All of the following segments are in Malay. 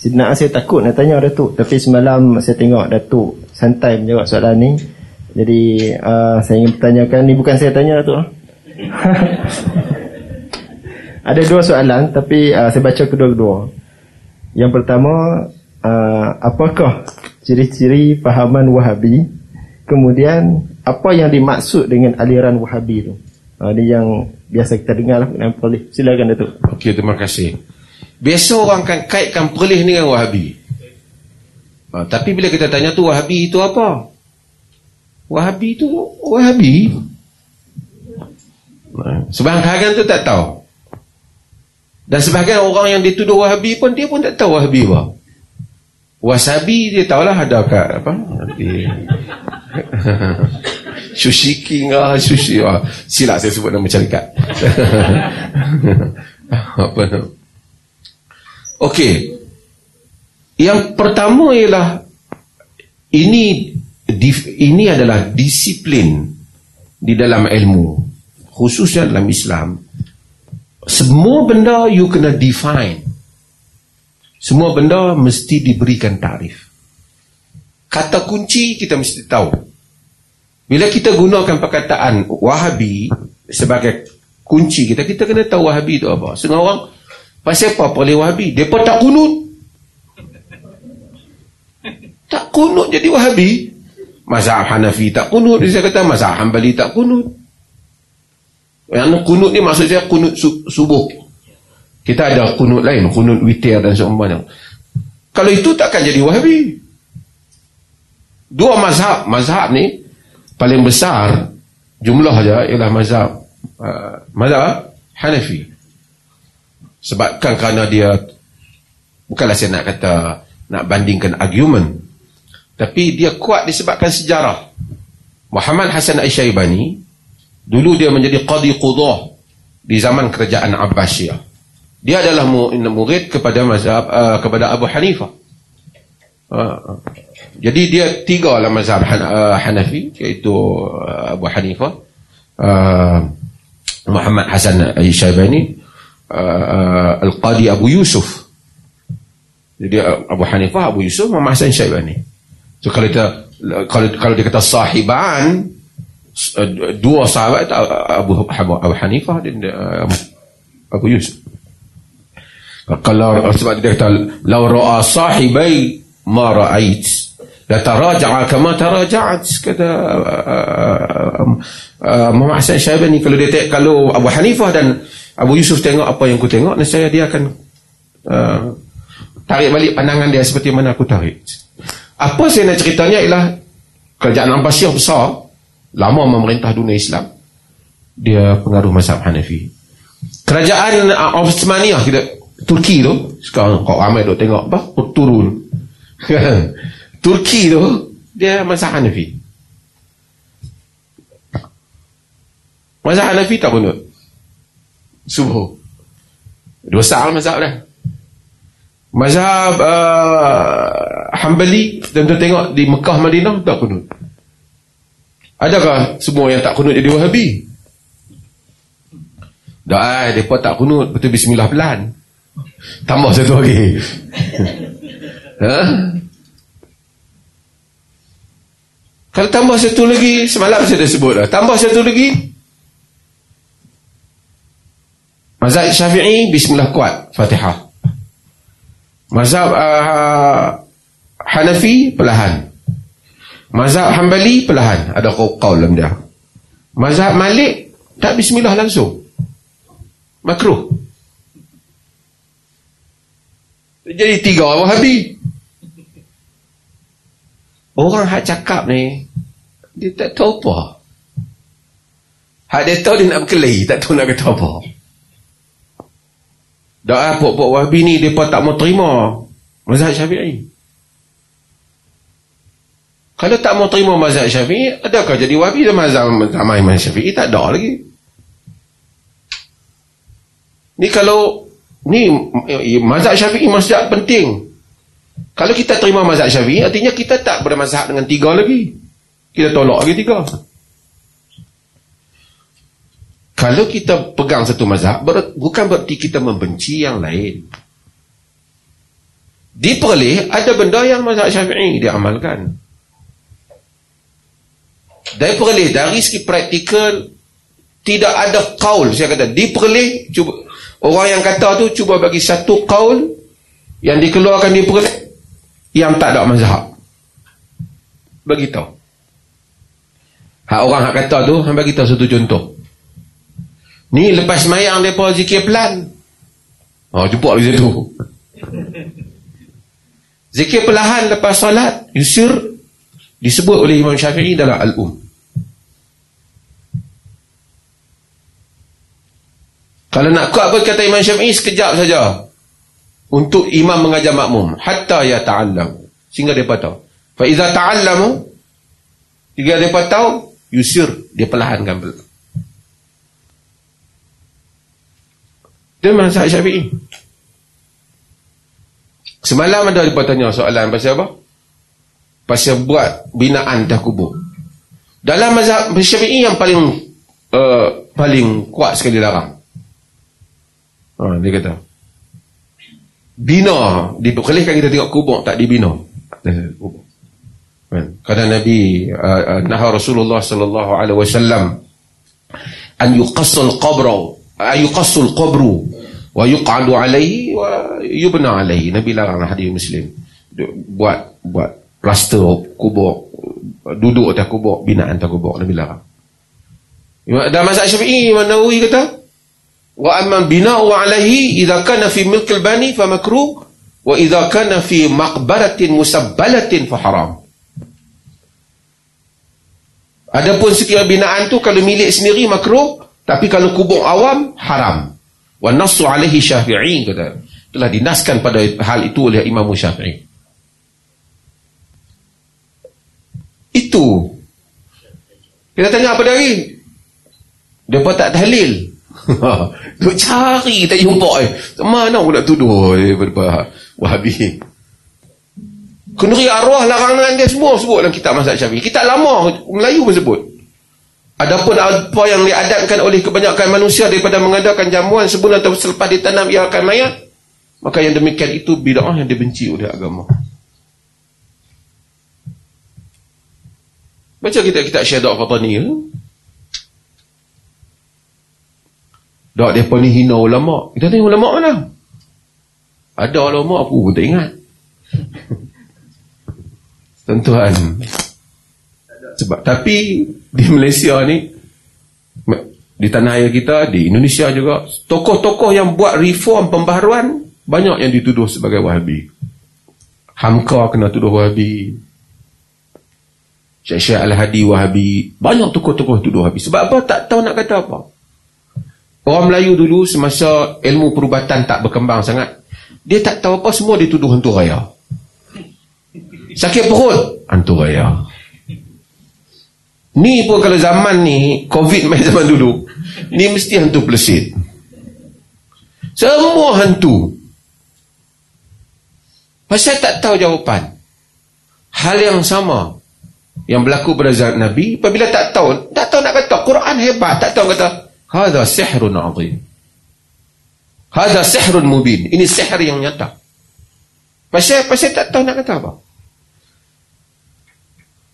Sebenarnya saya takut nak tanya Datuk. Tapi semalam saya tengok Datuk Santai menjawab soalan ni. Jadi uh, saya ingin bertanyakan Ni. Bukan saya tanya Datuk. Ada dua soalan Tapi uh, saya baca kedua-kedua. Yang pertama uh, Apakah ciri-ciri fahaman wahabi? Kemudian Apa yang dimaksud dengan aliran wahabi tu? Uh, Ini yang biasa kita dengar lah Silakan Datuk. Okey terima kasih Biasa orang kan kaitkan perlis ni dengan Wahabi. Ha, tapi bila kita tanya tu Wahabi itu apa? Wahabi itu Wahabi. Ha, sebahagian tu tak tahu. Dan sebahagian orang yang dituduh Wahabi pun dia pun tak tahu Wahabi apa. Wasabi dia tahulah ada kat apa? Nanti Sushi King ah, sushi ah. Silap saya sebut nama syarikat. apa nama? Okey. Yang pertama ialah ini ini adalah disiplin di dalam ilmu khususnya dalam Islam. Semua benda you kena define. Semua benda mesti diberikan tarif. Kata kunci kita mesti tahu. Bila kita gunakan perkataan Wahabi sebagai kunci kita, kita kena tahu Wahabi itu apa. Setengah orang Pasal apa boleh wahabi? Mereka tak kunut. Tak kunut jadi wahabi. Mazhab Hanafi tak kunut. Dia kata mazhab Hanbali tak kunut. Yang kunut ni maksud saya kunut subuh. Kita ada kunut lain. Kunut witir dan seumpamanya. Kalau itu takkan jadi wahabi. Dua mazhab. Mazhab ni paling besar jumlah aja ialah mazhab uh, mazhab Hanafi. Sebabkan kerana dia bukanlah saya nak kata nak bandingkan argument tapi dia kuat disebabkan sejarah. Muhammad Hasan Aisyaibani dulu dia menjadi qadi qudah di zaman kerajaan Abbasiyah. Dia adalah murid kepada mazhab uh, kepada Abu Hanifah. Uh, jadi dia tiga lah mazhab Han, uh, Hanafi iaitu uh, Abu Hanifah, uh, Muhammad Hasan Aisyaibani uh, Al-Qadi Abu Yusuf. Jadi Abu Hanifah, Abu Yusuf, Muhammad Hasan Syaibani. So kalau kita kalau kalau dia kata sahiban dua sahabat Abu Abu, Abu Hanifah dan uh, Abu Yusuf. Kalau sebab dia kata law ra'a sahibai ma ra'ait la taraja'a kama taraja'at kata uh, uh, Muhammad Hasan Syaibani kalau dia kalau Abu Hanifah dan Abu Yusuf tengok apa yang aku tengok saya dia akan uh, tarik balik pandangan dia seperti mana aku tarik. Apa saya nak ceritanya ialah kerajaan Abbasiyah besar lama memerintah dunia Islam. Dia pengaruh mazhab Hanafi. Kerajaan Osmaniyah kita Turki tu sekarang kau ramai tu tengok apa? Turun. Turki tu dia mazhab Hanafi. Mazhab Hanafi tak bunuh subuh. Dua saat mazhab dah. Mazhab uh, Hanbali tentu tengok di Mekah Madinah tak kunut. Adakah semua yang tak kunut jadi Wahabi? Dah, eh, mereka tak kunut betul bismillah pelan. Tambah satu lagi. ha? Kalau tambah satu lagi, semalam saya dah sebut dah. Tambah satu lagi, Mazhab Syafi'i bismillah kuat Fatihah. Mazhab uh, Hanafi perlahan. Mazhab Hambali perlahan. Ada qaul dalam dia. Mazhab Malik tak bismillah langsung. Makruh. Jadi tiga Wahabi. Orang hak cakap ni dia tak tahu apa. Hak dia tahu dia nak berkelahi, tak tahu nak kata apa. Dah apa pok Wahabi ni depa tak mau terima mazhab Syafi'i. Kalau tak mau terima mazhab Syafi'i, adakah jadi Wahabi dan mazhab Imam Syafi'i tak ada lagi. Ni kalau ni mazhab Syafi'i mazhab penting. Kalau kita terima mazhab Syafi'i, artinya kita tak bermazhab dengan tiga lagi. Kita tolak lagi tiga. Kalau kita pegang satu mazhab, ber, bukan berarti kita membenci yang lain. Di Perlis ada benda yang mazhab Syafi'i diamalkan. Dari Perlis dari segi praktikal tidak ada kaul saya kata di Perlis cuba orang yang kata tu cuba bagi satu kaul yang dikeluarkan di Perlis yang tak ada mazhab. Begitu. Hak orang hak kata tu bagi tahu satu contoh. Ni lepas mayang depa zikir pelan. Oh jumpa di situ. Zikir perlahan lepas solat Yusir Disebut oleh Imam Syafi'i dalam Al-Um. Kalau nak kuat pun kata Imam Syafi'i Sekejap saja. Untuk imam mengajar makmum. Hatta ya ta'allam Sehingga dia tahu Fa'iza ta'allamu Jika dia tahu Yusir. Dia perlahankan Dia masalah Syafi'i Semalam ada dia tanya soalan pasal apa? Pasal buat binaan dah kubur. Dalam mazhab Syafi'i yang paling uh, paling kuat sekali larang. Ha, dia kata bina diperkelihkan kita tengok kubur tak dibina. Kan? Kata Nabi uh, uh, Naha Rasulullah sallallahu alaihi wasallam an yuqassul qabru ay yuqassul qabru wa yuq'adu alaihi wa yubna alaihi. Nabi larang hadis muslim. Buat buat plaster kubur duduk atas kubur binaan atas kubur. Nabi larang. Dalam mazhab syafi'i Imam Nawawi kata wa amma bina'u alaihi idza kana fi milk al-bani fa makruh wa idza kana fi maqbaratin musabbalatin fa haram. Adapun sekiranya binaan tu kalau milik sendiri makruh tapi kalau kubur awam haram. Wa nasu alaihi syafi'i kata. Telah dinaskan pada hal itu oleh Imam Syafi'i. Itu. Kita tanya apa dia pun tak tahlil. Duk cari tak jumpa eh. Mana aku nak tuduh daripada wahabi kenduri arwah larangan dia semua sebut dalam kitab mazhab syafi'i. Kita lama Melayu pun sebut Adapun apa yang diadatkan oleh kebanyakan manusia daripada mengadakan jamuan sebulan atau selepas ditanam ia akan mayat, maka yang demikian itu bid'ah yang dibenci oleh agama. Baca kita kitab Syadah Fatani. Dak depa ni hina ulama. Kita tengok ulama mana? Ada ulama aku pun tak ingat. Tuan-tuan, sebab tapi di Malaysia ni di tanah air kita di Indonesia juga tokoh-tokoh yang buat reform pembaharuan banyak yang dituduh sebagai wahabi. Hamka kena tuduh wahabi. Syekh Syekh Al-Hadi wahabi. Banyak tokoh-tokoh tuduh wahabi. Sebab apa? Tak tahu nak kata apa. Orang Melayu dulu semasa ilmu perubatan tak berkembang sangat dia tak tahu apa semua dituduh hantu raya. Sakit perut hantu raya Ni pun kalau zaman ni Covid main zaman dulu Ni mesti hantu pelesit Semua hantu. Pasal tak tahu jawapan. Hal yang sama Yang berlaku pada zaman Nabi Apabila tak tahu Tak tahu nak kata Quran hebat Tak tahu kata Hada sihrun azim. Hada sihrun mubin. Ini sihr yang nyata. Pasal, pasal tak tahu nak kata apa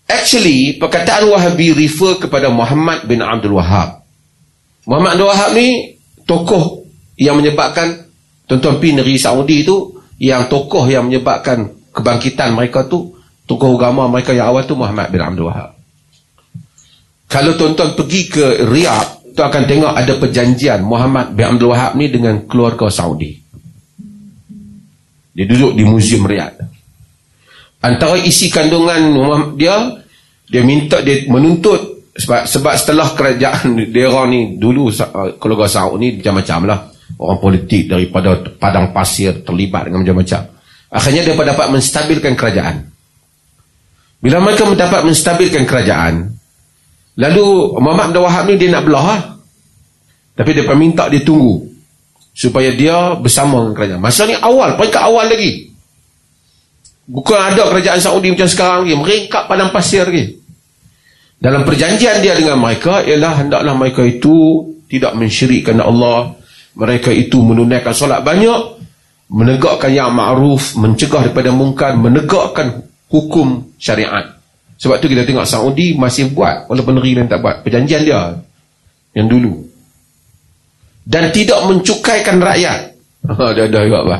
Actually, perkataan Wahabi refer kepada Muhammad bin Abdul Wahab. Muhammad Abdul Wahab ni tokoh yang menyebabkan tuan-tuan pi negeri Saudi tu yang tokoh yang menyebabkan kebangkitan mereka tu tokoh agama mereka yang awal tu Muhammad bin Abdul Wahab. Kalau tuan-tuan pergi ke Riyadh, tu akan tengok ada perjanjian Muhammad bin Abdul Wahab ni dengan keluarga Saudi. Dia duduk di Museum Riyadh antara isi kandungan dia dia minta dia menuntut sebab sebab setelah kerajaan dia ni dulu uh, keluarga Saud ni macam-macam lah. Orang politik daripada padang pasir terlibat dengan macam-macam. Akhirnya dia dapat menstabilkan kerajaan. Bila mereka mendapat menstabilkan kerajaan lalu Muhammad Abdul Wahab ni dia nak belah lah. tapi dia minta dia tunggu supaya dia bersama dengan kerajaan. Masa ni awal peringkat awal lagi Bukan ada kerajaan Saudi macam sekarang lagi. Mereka padang pasir lagi. Dalam perjanjian dia dengan mereka ialah hendaklah mereka itu tidak mensyirikkan Allah. Mereka itu menunaikan solat banyak. menegakkan yang ma'ruf, mencegah daripada mungkar, menegakkan hukum syariat. Sebab tu kita tengok Saudi masih buat walaupun negeri lain tak buat. Perjanjian dia yang dulu. Dan tidak mencukaikan rakyat. Ha, dia dah juga apa?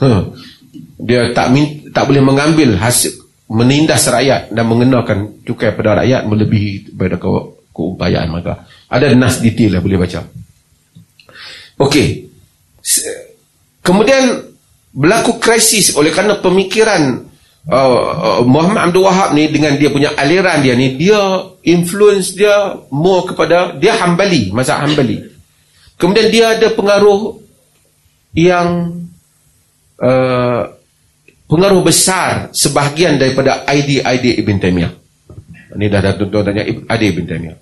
dia tak tak boleh mengambil hasil menindas rakyat dan mengenakan cukai pada rakyat melebihi daripada ke, keupayaan maka ada nas detail lah boleh baca Okey. Kemudian berlaku krisis oleh kerana pemikiran uh, uh, Muhammad Abdul Wahab ni dengan dia punya aliran dia ni dia influence dia more kepada dia Hambali, mazhab Hambali. Kemudian dia ada pengaruh yang uh, pengaruh besar sebahagian daripada idea-idea Ibn Taymiyah. Ini dah dah tuan tanya idea Ibn Taymiyah.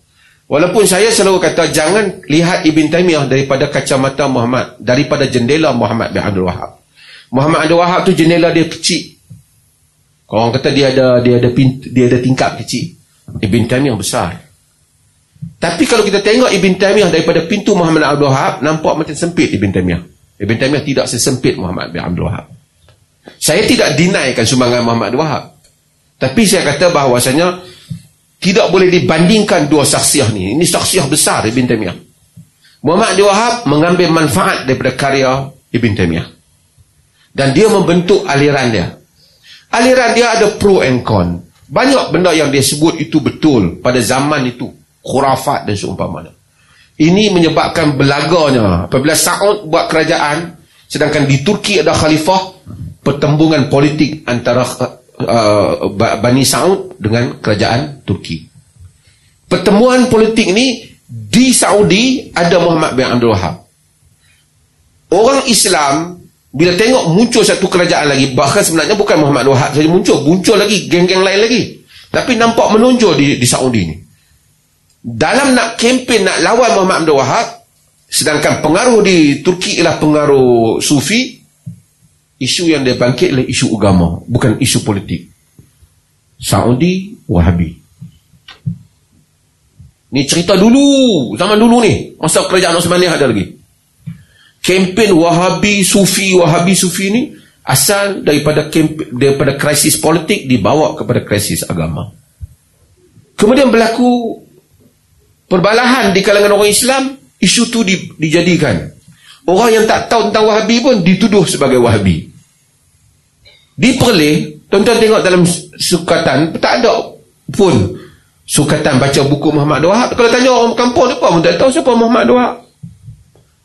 Walaupun saya selalu kata jangan lihat Ibn Taymiyah daripada kacamata Muhammad, daripada jendela Muhammad bin Abdul Wahab. Muhammad Abdul Wahab tu jendela dia kecil. Kalau orang kata dia ada dia ada pint, dia ada tingkap kecil. Ibn Taymiyah besar. Tapi kalau kita tengok Ibn Taymiyah daripada pintu Muhammad Abdul Wahab, nampak macam sempit Ibn Taymiyah. Ibn Taymiyah tidak sesempit Muhammad bin Abdul Wahab. Saya tidak dinaikan sumbangan Muhammad Wahab. Tapi saya kata bahawasanya tidak boleh dibandingkan dua saksiah ni. Ini saksiah besar Ibn Taymiyah. Muhammad Wahab mengambil manfaat daripada karya Ibn Taymiyah. Dan dia membentuk aliran dia. Aliran dia ada pro and con. Banyak benda yang dia sebut itu betul pada zaman itu. Khurafat dan seumpamanya. Ini menyebabkan belaganya. Apabila Sa'ud buat kerajaan, sedangkan di Turki ada khalifah, pertembungan politik antara uh, Bani Saud dengan kerajaan Turki. Pertemuan politik ni di Saudi ada Muhammad bin Abdul Wahab. Orang Islam bila tengok muncul satu kerajaan lagi, bahkan sebenarnya bukan Muhammad bin Wahab saja muncul, muncul lagi geng-geng lain lagi. Tapi nampak menonjol di, di Saudi ni. Dalam nak kempen nak lawan Muhammad Abdul Wahab, sedangkan pengaruh di Turki ialah pengaruh Sufi, isu yang dia bangkit adalah isu agama bukan isu politik. Saudi Wahabi. Ni cerita dulu zaman dulu ni. Masa kerajaan Osmani ada lagi. Kempen Wahabi Sufi Wahabi Sufi ni asal daripada kempen, daripada krisis politik dibawa kepada krisis agama. Kemudian berlaku perbalahan di kalangan orang Islam isu tu di, dijadikan. Orang yang tak tahu tentang Wahabi pun dituduh sebagai Wahabi. Di Perlis, tuan-tuan tengok dalam sukatan, tak ada pun sukatan baca buku Muhammad Wahab. Kalau tanya orang kampung depan pun tak tahu siapa Muhammad Wahab.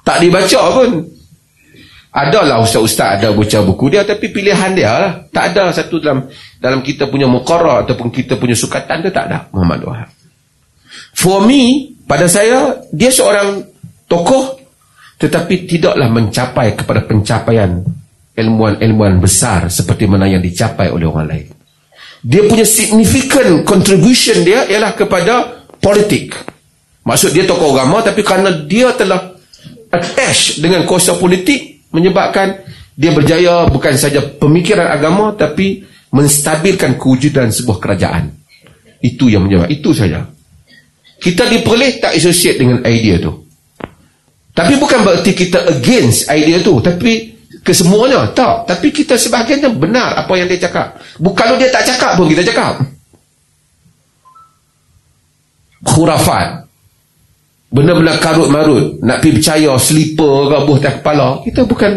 Tak dibaca pun. Adalah ustaz-ustaz ada baca buku dia tapi pilihan dia lah. Tak ada satu dalam dalam kita punya muqarrah ataupun kita punya sukatan tu tak ada Muhammad Wahab. For me, pada saya, dia seorang tokoh tetapi tidaklah mencapai kepada pencapaian ilmuwan-ilmuwan besar seperti mana yang dicapai oleh orang lain. Dia punya significant contribution dia ialah kepada politik. Maksud dia tokoh agama tapi kerana dia telah attach dengan kuasa politik menyebabkan dia berjaya bukan saja pemikiran agama tapi menstabilkan kewujudan sebuah kerajaan. Itu yang menyebabkan. Itu saja. Kita diperoleh tak associate dengan idea tu. Tapi bukan berarti kita against idea tu. Tapi kesemuanya. Tak. Tapi kita sebahagiannya benar apa yang dia cakap. Kalau dia tak cakap pun kita cakap. Khurafat. Benar-benar karut-marut. Nak pergi percaya slipper ke buah tak kepala. Kita bukan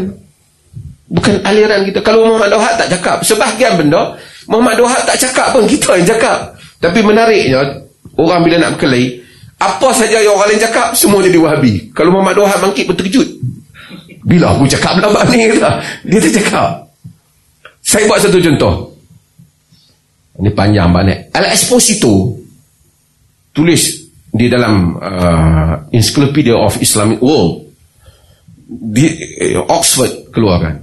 bukan aliran kita. Kalau Muhammad Dohat tak cakap. Sebahagian benda Muhammad Dohat tak cakap pun kita yang cakap. Tapi menariknya orang bila nak berkelahi apa saja yang orang lain cakap semua jadi wahabi kalau Muhammad Wahab bangkit pun terkejut bila aku cakap lama ni kata. dia tak cakap. Saya buat satu contoh. Ini panjang banyak Al-Exposito tulis di dalam uh, Encyclopedia of Islamic World. Di uh, Oxford keluarkan.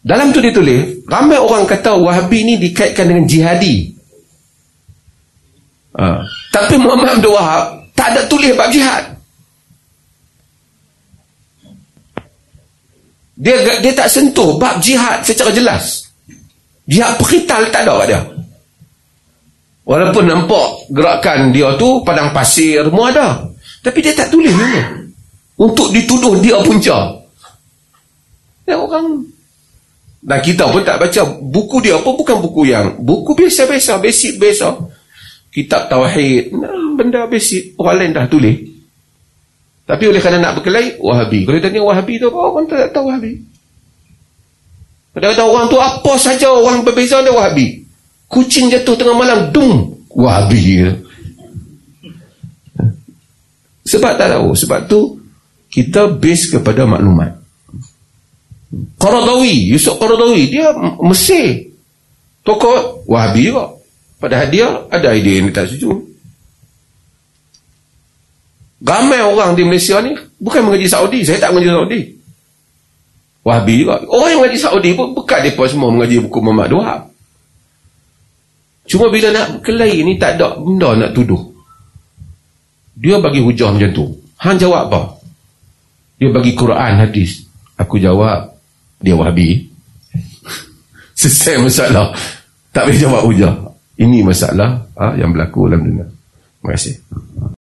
Dalam tu dia tulis ramai orang kata wahabi ni dikaitkan dengan jihadi. Uh, tapi Muhammad Abdul Wahab tak ada tulis bab jihad. Dia dia tak sentuh bab jihad secara jelas. Jihad perkital tak ada kat dia. Walaupun nampak gerakan dia tu padang pasir semua ada. Tapi dia tak tulis mana. Untuk dituduh dia punca. Dia orang dan kita pun tak baca buku dia apa bukan buku yang buku biasa-biasa, basic biasa. Kitab tauhid, benda basic orang lain dah tulis. Tapi oleh kerana nak berkelahi, Wahabi. Kalau tanya Wahabi tu apa? Orang tak tahu Wahabi. Kadang-kadang orang tu apa saja orang berbeza dia Wahabi. Kucing jatuh tengah malam, dung. Wahabi. Sebab tak tahu. Sebab tu, kita base kepada maklumat. Qaradawi, Yusuf Qaradawi, dia Mesir. Tokoh Wahabi juga. Padahal dia ada idea yang tak setuju. Ramai orang di Malaysia ni bukan mengaji Saudi. Saya tak mengaji Saudi. Wahabi juga. Orang yang mengaji Saudi pun bukan mereka semua mengaji buku Muhammad Wahab. Cuma bila nak kelai ni tak ada benda nak tuduh. Dia bagi hujah macam tu. Han jawab apa? Dia bagi Quran hadis. Aku jawab dia Wahabi. Selesai masalah. Tak boleh jawab hujah. Ini masalah ha, yang berlaku dalam dunia. Terima kasih.